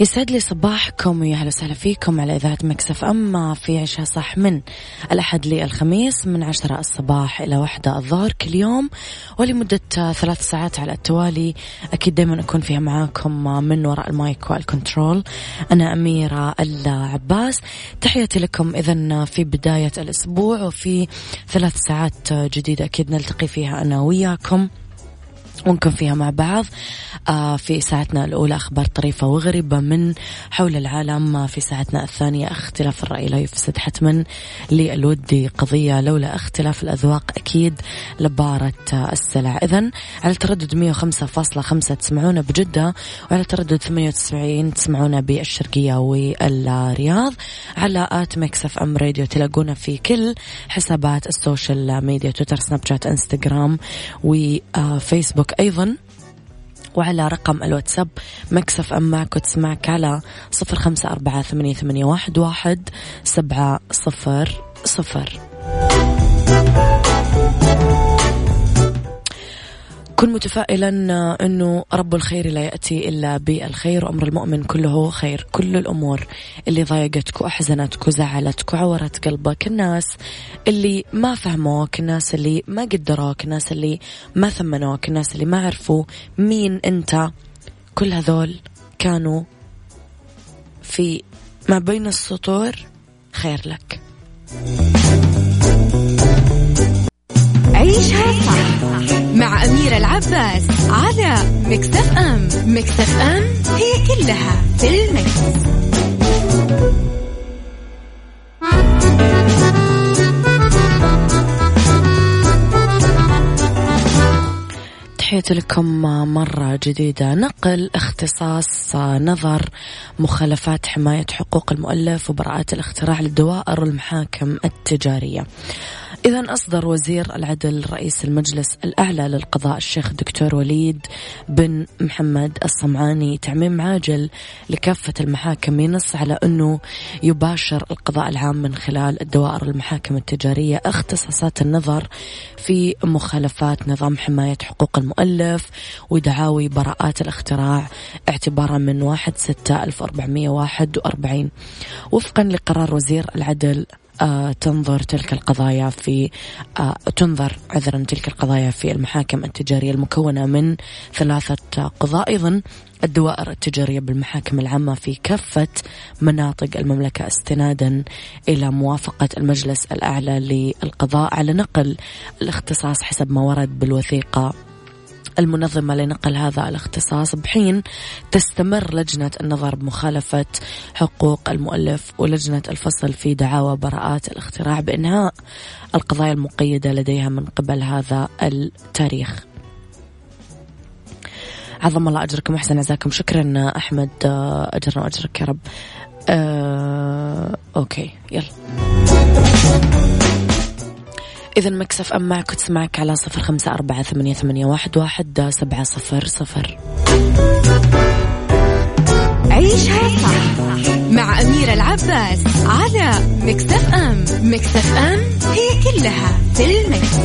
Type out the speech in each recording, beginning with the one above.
يسعد لي صباحكم ويا أهلا وسهلا فيكم على إذاعة Mix FM في عيشها صح من الأحد للخميس من عشرة الصباح إلى واحدة الظهر كل يوم ولمدة ثلاث ساعات على التوالي. أكيد دائما أكون فيها معاكم من وراء ال mic وال control. أنا أميرة العباس. تحياتي لكم اذا في بداية الأسبوع وفي ثلاث ساعات جديدة أكيد نلتقي فيها أنا وياكم. ونكون فيها مع بعض. آه، في ساعتنا الأولى أخبار طريفة وغريبة من حول العالم. في ساعتنا الثانية اختلاف الرأي لا يفسد حتما للود قضية لولا اختلاف الأذواق أكيد لبارت السلع. إذا على تردد 105.5 تسمعونا بجدة وعلى تردد 98 تسمعونا بالشرقية والرياض. على at Mix FM Radio تلاقونا في كل حسابات ال social media تويتر سناب شات إنستغرام وفيسبوك. أيضا وعلى رقم الواتساب Mix FM معك وتسمعك على صفر خمسة أربعة ثمانية, ثمانية واحد, واحد سبعة صفر صفر. كن متفائلا إنه رب الخير لا يأتي إلا بالخير وأمر المؤمن كله خير، كل الأمور اللي ضايقتك وأحزنتك وزعلتك وعورت قلبك، الناس اللي ما فهموك، الناس اللي ما قدروك، الناس اللي ما ثمنوك، الناس اللي ما عرفوا مين أنت، كل هذول كانوا في ما بين السطور خير لك. عيشها صح. مع أميرة العباس على مكتف أم مكتف أم هي كلها في المكس. تحياتي لكم مرة جديدة. نقل اختصاص نظر مخالفات حماية حقوق المؤلف وبراءات الاختراع للدوائر والمحاكم التجارية. إذا أصدر وزير العدل رئيس المجلس الأعلى للقضاء الشيخ الدكتور وليد بن محمد الصمعاني تعميم عاجل لكافة المحاكم ينص على أنه يباشر القضاء العام من خلال الدوائر المحاكم التجارية اختصاصات النظر في مخالفات نظام حماية حقوق المؤلف ودعاوي براءات الاختراع اعتبارا من واحد ستة ألف وأربعمية واحد وأربعين. وفقا لقرار وزير العدل تنظر تلك القضايا في آه، تنظر عذرا تلك القضايا في المحاكم التجارية المكونة من ثلاثة قضاء. أيضا الدوائر التجارية بالمحاكم العامة في كافة مناطق المملكة استنادا إلى موافقة المجلس الأعلى للقضاء على نقل الاختصاص حسب ما ورد بالوثيقة المنظمة لنقل هذا الاختصاص بحين تستمر لجنة النظر بمخالفة حقوق المؤلف ولجنة الفصل في دعاوى براءات الاختراع بإنهاء القضايا المقيدة لديها من قبل هذا التاريخ. عظم الله أجركم وأحسن عزاكم. شكرا أحمد. أجرنا وأجرك يا رب. أه... okay يلا. إذا Mix FM معك تسمعك على صفر خمسة أربعة ثمانية, ثمانية واحد, واحد سبعة صفر صفر عيشها صح مع أميرة العباس على Mix FM Mix FM هي كلها في ال mix.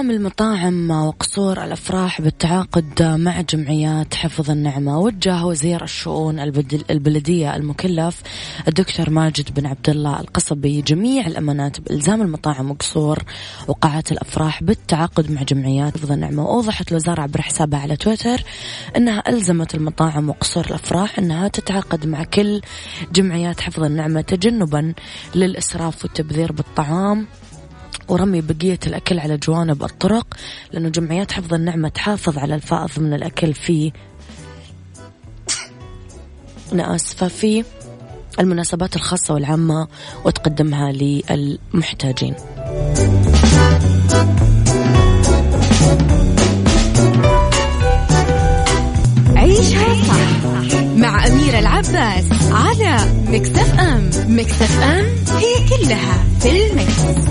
إلزام المطاعم وقصور الأفراح بالتعاقد مع جمعيات حفظ النعمة. وجه وزير الشؤون البلدية المكلف الدكتور ماجد بن عبد الله القصبي جميع الأمانات بإلزام المطاعم وقصور وقاعات الأفراح بالتعاقد مع جمعيات حفظ النعمة. وأوضحت الوزارة عبر حسابها على تويتر أنها ألزمت المطاعم وقصور الأفراح أنها تتعاقد مع كل جمعيات حفظ النعمة تجنبا للإسراف والتبذير بالطعام ورمي بقية الأكل على جوانب الطرق لأنه جمعيات حفظ النعمة تحافظ على الفائض من الأكل في أنا آسفة في المناسبات الخاصة والعامة وتقدمها للمحتاجين عيشها صح مع أميرة العباس على مكتف أم مكتف أم هي كلها في المكس.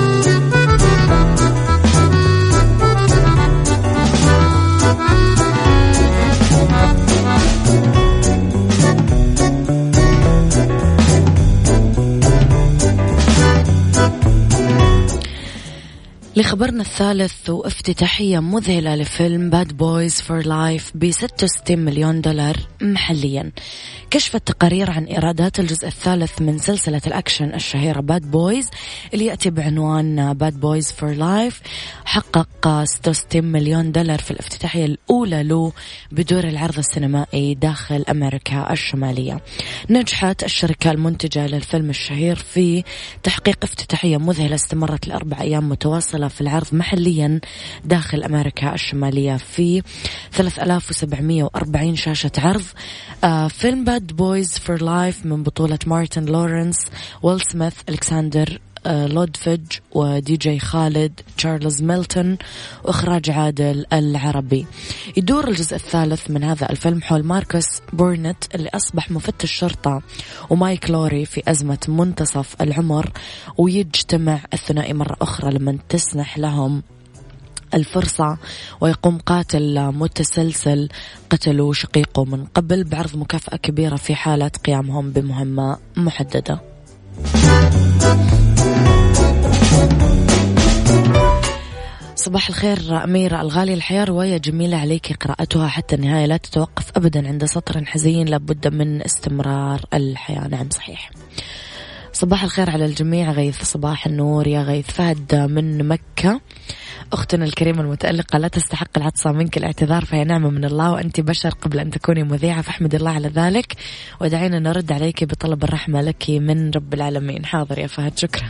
لخبرنا الثالث وافتتاحية مذهلة لفيلم Bad Boys for Life ب 66 مليون دولار محليا. كشفت تقارير عن إيرادات الجزء الثالث من سلسلة الأكشن الشهيرة Bad Boys اللي يأتي بعنوان Bad Boys for Life حقق 66 مليون دولار في الافتتاحية الأولى له بدور العرض السينمائي داخل أمريكا الشمالية. نجحت الشركة المنتجة للفيلم الشهير في تحقيق افتتاحية مذهلة استمرت لأربع أيام متواصلة في العرض محليا داخل أمريكا الشمالية في 3740 شاشة عرض. آه فيلم Bad Boys for Life من بطولة مارتن لورنس ويل سميث ألكسندر لودفج ودي جي خالد تشارلز ميلتون وإخراج عادل العربي. يدور الجزء الثالث من هذا الفيلم حول ماركوس بورنت اللي أصبح مفتش شرطة ومايك لوري في أزمة منتصف العمر ويجتمع الثنائي مرة أخرى لمن تسنح لهم الفرصة ويقوم قاتل متسلسل قتلوا شقيقه من قبل بعرض مكافأة كبيرة في حالة قيامهم بمهمة محددة. صباح الخير أميرة الغالية الحياة رواية جميلة عليك قراءتها حتى النهاية لا تتوقف أبدا عند سطر حزين لابد من استمرار الحياة. نعم صحيح. صباح الخير على الجميع غيث صباح النور يا غيث. فهد من مكة. أختنا الكريمة المتألقة لا تستحق العطسة منك الاعتذار فهي نعمة من الله وأنت بشر قبل أن تكوني مذيعة فاحمد الله على ذلك. ودعينا نرد عليك بطلب الرحمة لك من رب العالمين. حاضر يا فهد شكرا.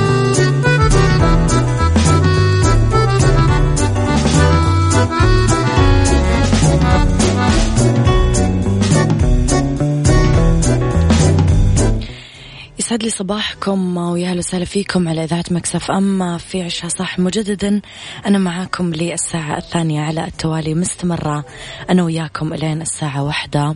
يسعد لي صباحكم ويا وسهلا فيكم على إذاعة مكسف أما في عشها صح مجددا. أنا معاكم للساعة الثانية على التوالي مستمرة. أنا وياكم إلين الساعة واحدة.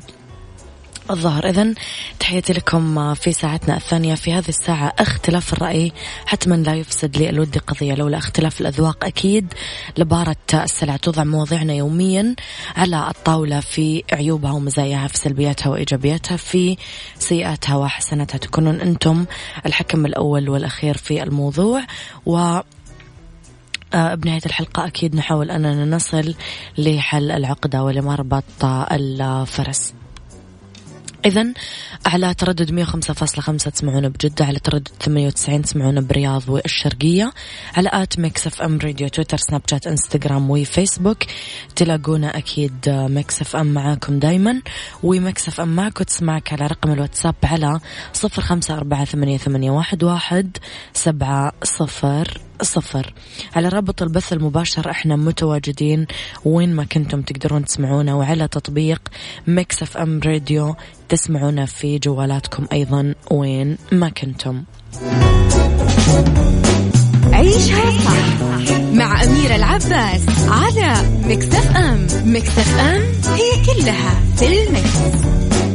الظهر. إذا تحياتي لكم في ساعتنا الثانية في هذه الساعة. اختلاف الرأي حتما لا يفسد لي الود قضية لولا اختلاف الأذواق أكيد لبارة السلع. توضع مواضيعنا يوميا على الطاولة في عيوبها ومزاياها في سلبياتها وإيجابياتها في سيئاتها وحسناتها. تكونون أنتم الحكم الأول والأخير في الموضوع. و آه، بنهاية الحلقة أكيد نحاول أننا نصل لحل العقدة ولمربط الفرس. إذا على تردد 105.5 تسمعونا بجدة على تردد 98 تسمعونا برياض والشرقية على at Mix FM Radio تويتر سناب شات إنستغرام وفيسبوك تلاقونا أكيد Mix FM معاكم دايما و Mix FM معكم تسمعك على رقم الواتساب على 0548811700 سبعة صفر. على رابط البث المباشر إحنا متواجدين وين ما كنتم تقدرون تسمعونا وعلى تطبيق Mix FM Radio تسمعونا في جوالاتكم أيضا وين ما كنتم. عيشها صح مع أميرة العباس على Mix FM Mix FM it's all in the mix.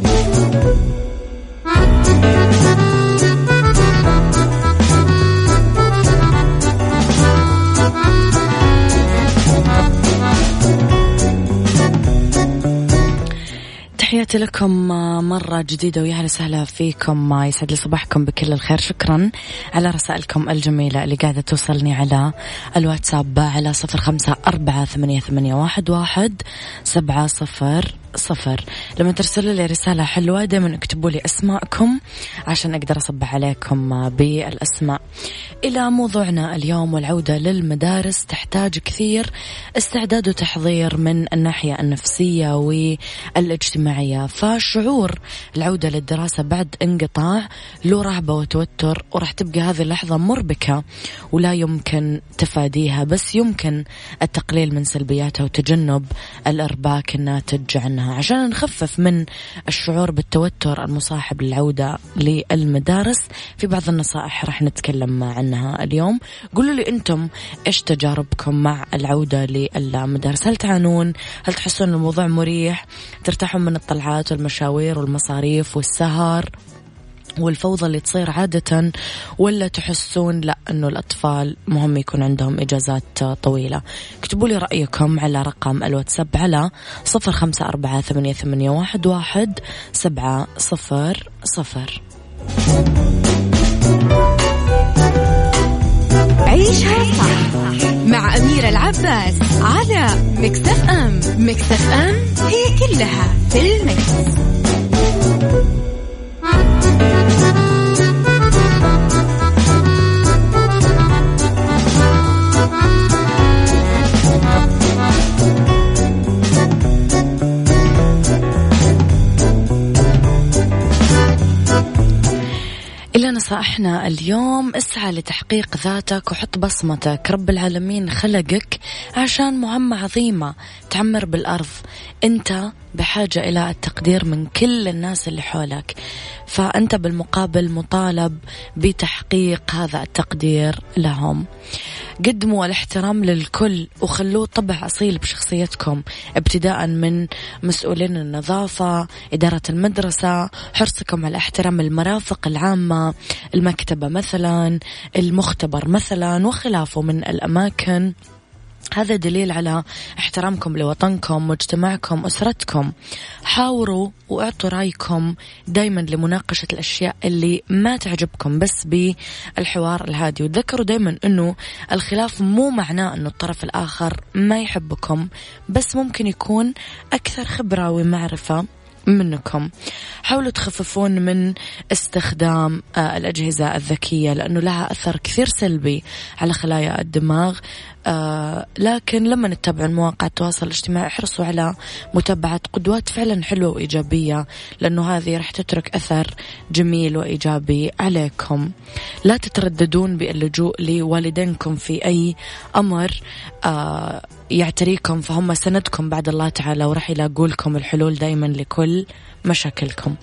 تحياتي لكم مرة جديدة ويا وسهلا فيكم يسعد لي صباحكم بكل الخير شكرا. على رسائلكم الجميلة اللي قاعدة توصلني على الواتساب على صفر خمسة أربعة ثمانية, ثمانية واحد, واحد سبعة صفر صفر. لما ترسلوا لي رسالة حلوة دائما اكتبوا لي أسماءكم عشان أقدر أصبح عليكم بالأسماء. إلى موضوعنا اليوم والعودة للمدارس تحتاج كثير استعداد وتحضير من الناحية النفسية والاجتماعية. فشعور العودة للدراسة بعد انقطاع له رهبة وتوتر وراح تبقى هذه اللحظة مربكة ولا يمكن تفاديها بس يمكن التقليل من سلبياتها وتجنب الأرباك الناتج عنها عنها عشان نخفف من الشعور بالتوتر المصاحب للعودة للمدارس. في بعض النصائح راح نتكلم عنها اليوم. قولوا لي أنتم إيش تجاربكم مع العودة للمدارس؟ هل تعانون؟ هل تحسون الموضوع مريح؟ ترتاحون من الطلعات والمشاوير والمصاريف والسهر؟ والفوضى اللي تصير عادة ولا تحسون لا أنه الأطفال مهم يكون عندهم إجازات طويلة. اكتبوا لي رأيكم على رقم الواتساب على صفر خمسة أربعة ثمانية, ثمانية واحد, واحد سبعة صفر صفر. عيشها صح مع أميرة العباس على مكتف أم. مكتف أم هي كلها في المكس. نصائحنا اليوم اسعى لتحقيق ذاتك وحط بصمتك. رب العالمين خلقك عشان مهمة عظيمة تعمر بالأرض. أنت بحاجة إلى التقدير من كل الناس اللي حولك. فأنت بالمقابل مطالب بتحقيق هذا التقدير لهم. قدموا الاحترام للكل وخلوه طبع أصيل بشخصيتكم ابتداء من مسؤولين النظافة إدارة المدرسة حرصكم على احترام المرافق العامة المكتبة مثلا المختبر مثلا وخلافه من الأماكن. هذا دليل على احترامكم لوطنكم مجتمعكم أسرتكم. حاوروا وأعطوا رأيكم دايما لمناقشة الأشياء اللي ما تعجبكم بس بالحوار الهادي. وتذكروا دايما أنه الخلاف مو معناه أنه الطرف الآخر ما يحبكم بس ممكن يكون أكثر خبرة ومعرفة. منكم. حاولوا تخففون من استخدام آه، الأجهزة الذكية لأنه لها أثر كثير سلبي على خلايا الدماغ. آه لكن لما نتابع مواقع التواصل الاجتماعي احرصوا على متابعة قدوات فعلا حلوة وإيجابية لأنه هذه راح تترك أثر جميل وإيجابي عليكم. لا تترددون باللجوء لوالدينكم في أي أمر. آه يعتريكم فهم سندكم بعد الله تعالى وراح يلاقوا لكم الحلول دايما لكل مشاكلكم.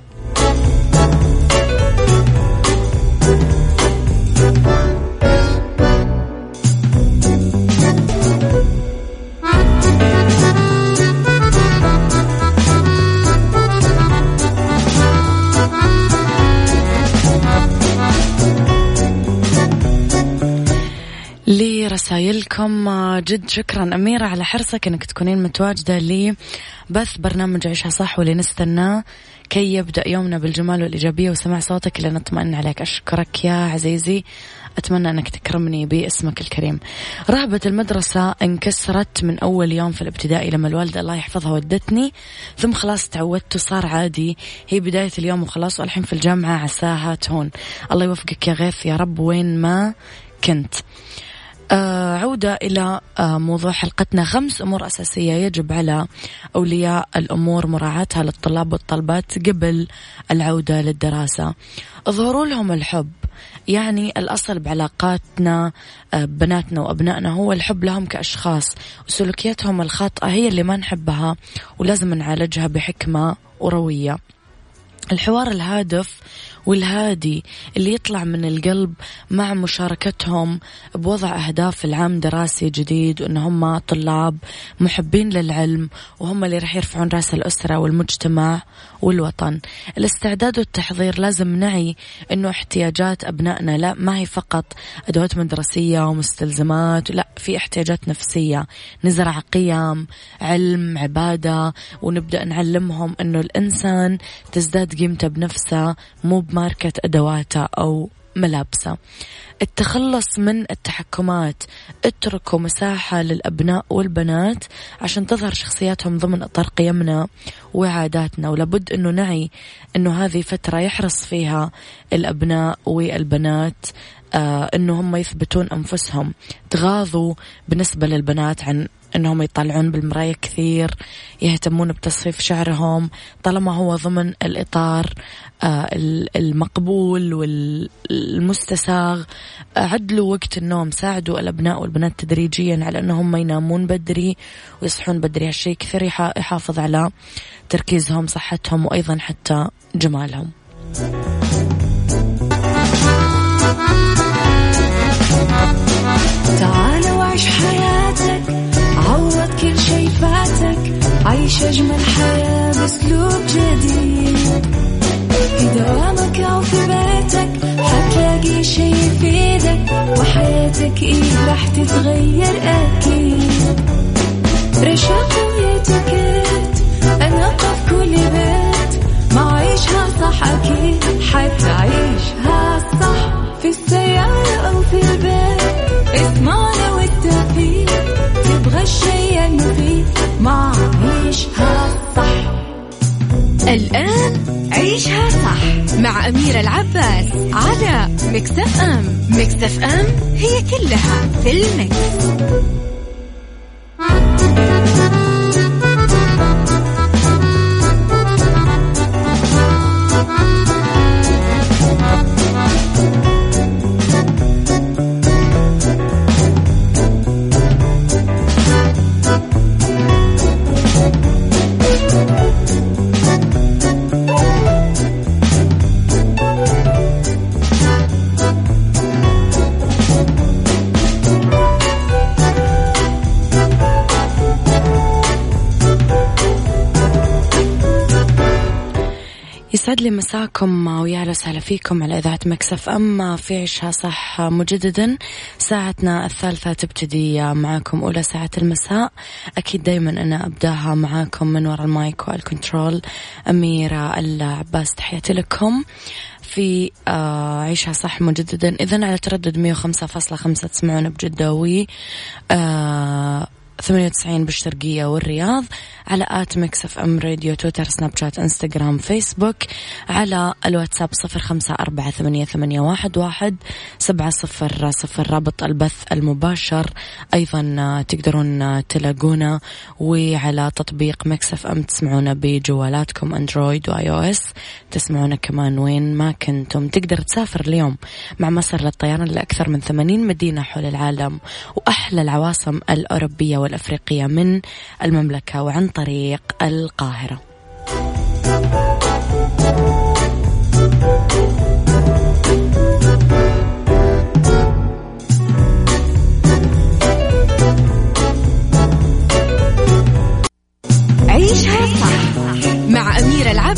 رسائلكم آه، جد شكرا أميرة على حرصك أنك تكونين متواجدة لبث برنامج عيشها صح واللي نستناه. كي يبدأ يومنا بالجمال والإيجابية وسماع صوتك اللي نطمئن عليك. أشكرك يا عزيزي. أتمنى أنك تكرمني باسمك الكريم. رهبة المدرسة انكسرت من أول يوم في الابتدائي لما الوالدة الله يحفظها ودتني. ثم خلاص تعودت وصار عادي. هي بداية اليوم وخلاص والحين في الجامعة عساها تهون. الله يوفقك يا غيث يا رب وين ما كنت. عودة إلى آه موضوع حلقتنا. خمس أمور أساسية يجب على أولياء الأمور مراعاتها للطلاب والطلبات قبل العودة للدراسة. اظهروا لهم الحب. يعني الأصل بعلاقاتنا آه بناتنا وأبنائنا هو الحب لهم كأشخاص. وسلوكياتهم الخاطئة هي اللي ما نحبها ولازم نعالجها بحكمة وروية. الحوار الهادف والهادي اللي يطلع من القلب مع مشاركتهم بوضع أهداف العام دراسي جديد وأن هم طلاب محبين للعلم وهم اللي راح يرفعون رأس الأسرة والمجتمع والوطن. الاستعداد والتحضير لازم نعي أنه احتياجات أبنائنا لا ما هي فقط أدوات مدرسية ومستلزمات لا في احتياجات نفسية نزرع قيم علم عبادة ونبدأ نعلمهم أنه الإنسان تزداد قيمته بنفسه مو بماركة أدواته أو ملابسه. التخلص من التحكمات اتركوا مساحة للأبناء والبنات عشان تظهر شخصياتهم ضمن إطار قيمنا وعاداتنا. ولابد أنه نعي أنه هذه فترة يحرص فيها الأبناء والبنات آه أنه هم يثبتون أنفسهم. تغاضوا بالنسبة للبنات عن إنهم يطلعون بالمراية كثير يهتمون بتصفيف شعرهم. طالما هو ضمن الإطار آه، المقبول والمستساغ عدلوا وقت النوم ساعدوا الأبناء والبنات تدريجيا على إنهم ينامون بدري ويصحون بدري. هالشيء كثير يحافظ على تركيزهم صحتهم وأيضا حتى جمالهم. تعال وعيش حياتك عوض كل شي فاتك عيش أجمل حياة بأسلوب جديد. في دوامك أو في بيتك حتلاقي شي يفيدك وحياتك إيه راح تتغير أكيد. رشاق ويتوكيت أنا في كل بيت. ما عيشها صح أكيد حتعيشها صح في السيارة أو في البيت. اسمعنا والتوفيق. تبغى الشيء المفيد. ما عيشها صح. الآن عيشها صح. مع أميرة العباس على مكتف أم. مكتف أم هي كلها في المكس. يسعد لي مساكم ويا وسهلا فيكم على إذاعة Mix FM في عيشها صح مجددا. ساعتنا الثالثة تبتدي معاكم أولى ساعة المساء. أكيد دائما أنا أبداها معاكم من وراء المايك والكنترول أميرة العباس تحياتي لكم. في آه عيشها صح مجددا. إذا على تردد 105.5 تسمعون بجدة و آه 98 بالشرقية والرياض على at Mix FM Radio تويتر سناب شات إنستغرام فيسبوك على الواتساب صفر خمسة أربعة ثمانية, ثمانية واحد, واحد سبعة صفر صفر رابط البث المباشر. أيضا تقدرون تلاقونا وعلى تطبيق Mix FM تسمعونا بجوالاتكم اندرويد و iOS تسمعونا كمان وين ما كنتم. تقدر تسافر اليوم مع مصر للطيران لأكثر من 80 مدينة حول العالم وأحلى العواصم الأوروبية والأفريقية من المملكة وعن طريق القاهرة.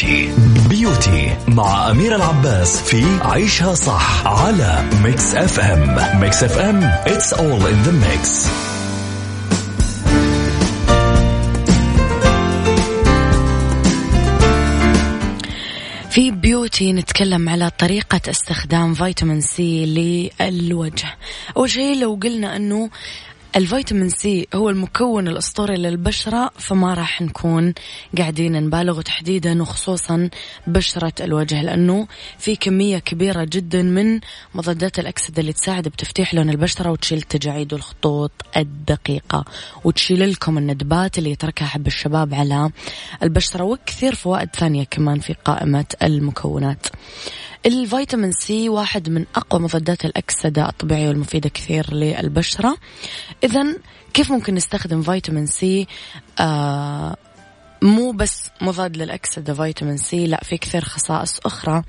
Beauty. Beauty مع أميرة العباس في عيشها صح على Mix FM Mix FM it's all in the mix. في beauty نتكلم على طريقة استخدام فيتامين سي للوجه. أول شيء لو قلنا أنه الفيتامين سي هو المكون الأسطوري للبشرة فما راح نكون قاعدين نبالغ تحديدا وخصوصا بشرة الوجه لأنه في كمية كبيرة جدا من مضادات الأكسدة اللي تساعد بتفتيح لون البشرة وتشيل التجاعيد والخطوط الدقيقة. وتشيل لكم الندبات اللي يتركها حب الشباب على البشرة وكثير فوائد ثانية كمان في قائمة المكونات. الفيتامين سي واحد من أقوى مضادات الأكسدة الطبيعية والمفيدة كثير للبشرة. إذا كيف ممكن نستخدم فيتامين سي؟ آه مو بس مضاد للأكسدة فيتامين سي لا في كثير خصائص أخرى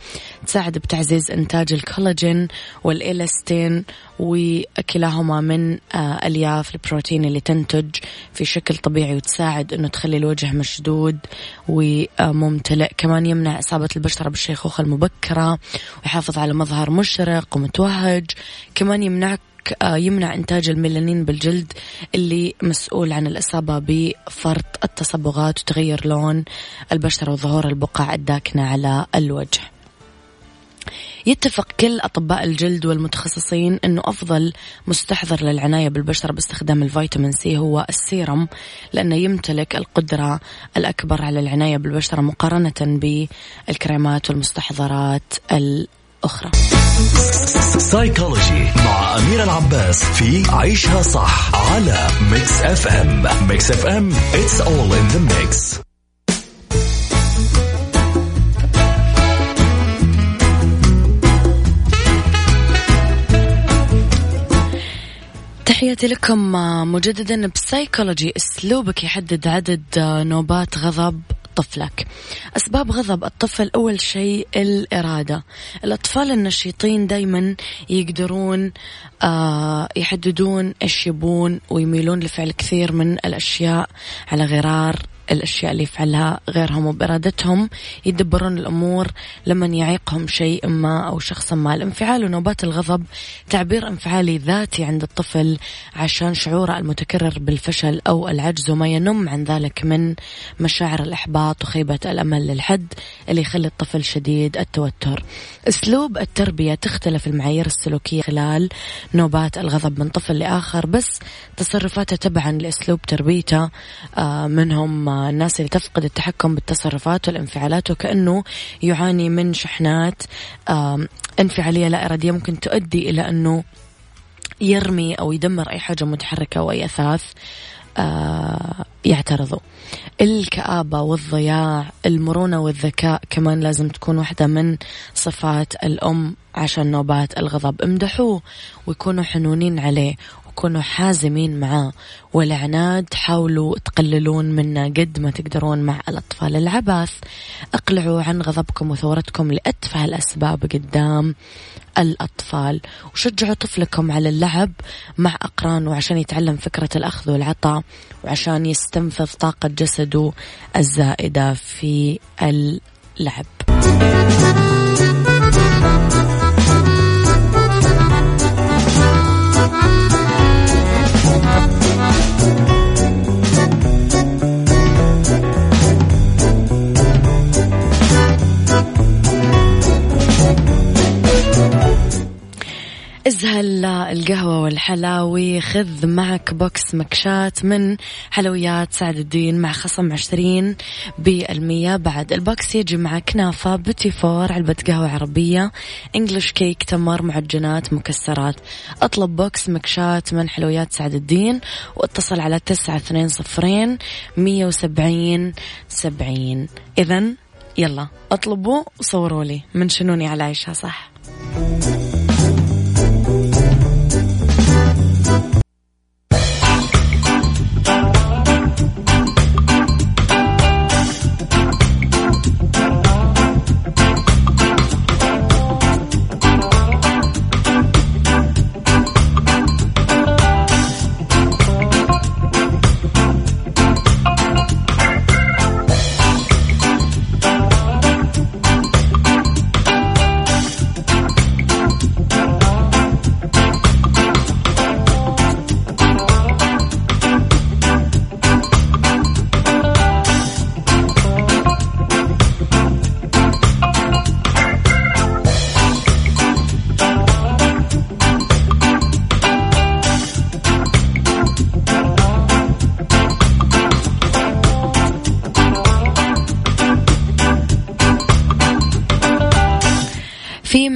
تساعد بتعزيز إنتاج الكولاجين والإلاستين وكلاهما من آه، ألياف البروتين اللي تنتج في شكل طبيعي وتساعد أنه تخلي الوجه مشدود وممتلئ. كمان يمنع إصابة البشرة بالشيخوخة المبكرة ويحافظ على مظهر مشرق ومتوهج. كمان يمنعك آه، يمنع إنتاج الميلانين بالجلد اللي مسؤول عن الإصابة بفرط التصبغات وتغير لون البشرة وظهور البقع الداكنة على الوجه. يتفق كل أطباء الجلد والمتخصصين أنه أفضل مستحضر للعناية بالبشرة باستخدام الفيتامين سي هو السيرم لأنه يمتلك القدرة الأكبر على العناية بالبشرة مقارنة بالكريمات والمستحضرات الأخرى. Psychology مع أميرة العباس في عيشها صح على Mix FM Mix FM it's all in the mix. تحياتي لكم مجددا بسايكولوجي أسلوبك يحدد عدد نوبات غضب طفلك. أسباب غضب الطفل أول شيء الإرادة. الأطفال النشيطين دايما يقدرون آه يحددون إيش يبون ويميلون لفعل كثير من الأشياء على غرار الأشياء اللي يفعلها غيرهم وبإرادتهم يدبرون الأمور لما يعيقهم شيء ما أو شخص ما. الانفعال ونوبات الغضب تعبير انفعالي ذاتي عند الطفل عشان شعوره المتكرر بالفشل أو العجز وما ينم عن ذلك من مشاعر الإحباط وخيبة الأمل للحد اللي يخلي الطفل شديد التوتر. أسلوب التربية تختلف المعايير السلوكية خلال نوبات الغضب من طفل لآخر بس تصرفاته تبعا لأسلوب تربيته آه، منهم الناس اللي تفقد التحكم بالتصرفات والانفعالات وكأنه يعاني من شحنات انفعالية لا إرادية ممكن تؤدي إلى أنه يرمي أو يدمر أي حاجة متحركة أو أي أثاث آه، يعترضوا الكآبة والضياع المرونة والذكاء كمان لازم تكون واحدة من صفات الأم عشان نوبات الغضب. امدحوه ويكونوا حنونين عليه. كونوا حازمين معاه والعناد حاولوا تقللون منه قد ما تقدرون مع الأطفال العباث اقلعوا عن غضبكم وثورتكم لأتفه الأسباب قدام الأطفال. وشجعوا طفلكم على اللعب مع أقرانه عشان يتعلم فكرة الأخذ والعطاء وعشان يستنفذ طاقة جسده الزائدة في اللعب. ازهلّ القهوة والحلاوي خذ معك box مكشات من حلويات سعد الدين مع خصم عشرين بالمية. بعد ال box يجي مع كنافة petit four علبة قهوة عربية English cake تمر معجنات مكسرات. اطلب box مكشات من حلويات سعد الدين واتصل على تسعة اثنين صفرين مية وسبعين سبعين. اذا يلا اطلبوا وصوروا لي من شنوني على عيشها صح؟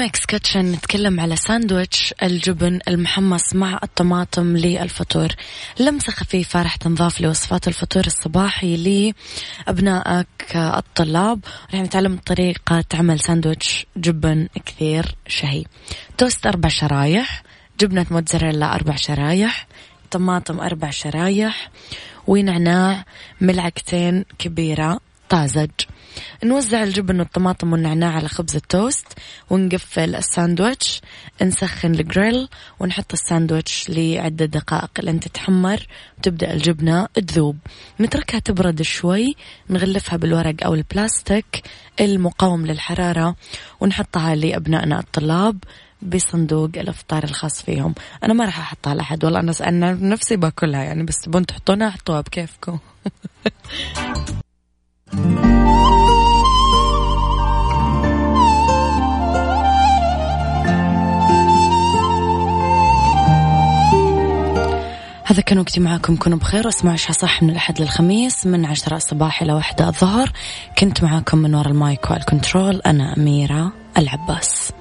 في ماكس كاتشن نتكلم على ساندويتش الجبن المحمص مع الطماطم للفطور. لمسة خفيفة راح تنضاف لوصفات الفطور الصباحي لأبنائك الطلاب. راح نتعلم طريقة عمل ساندويتش جبن كثير شهي. توست أربع شرايح جبنة موتزاريلا أربع شرايح طماطم أربع شرايح ونعناع ملعقتين كبيرة. طازج. نوزع الجبن والطماطم والنعناع على خبز التوست ونقفل الساندويتش نسخن الجريل ونحط الساندويتش لعدة دقائق لين تتحمر وتبدأ الجبنة تذوب. نتركها تبرد شوي نغلفها بالورق أو البلاستيك المقاوم للحرارة ونحطها لأبنائنا الطلاب بصندوق الأفطار الخاص فيهم. أنا ما راح أحطها لأحد والله أنا أنا نفسي باكلها يعني بس تبون تحطونها حطوها بكيفكم. هذا كان وقتي معاكم كونوا بخير. واسمعوا عشاء صح من الأحد للخميس من عشرة الصباح إلى واحدة الظهر. كنت معاكم من وراء المايك والكنترول أنا أميرة العباس.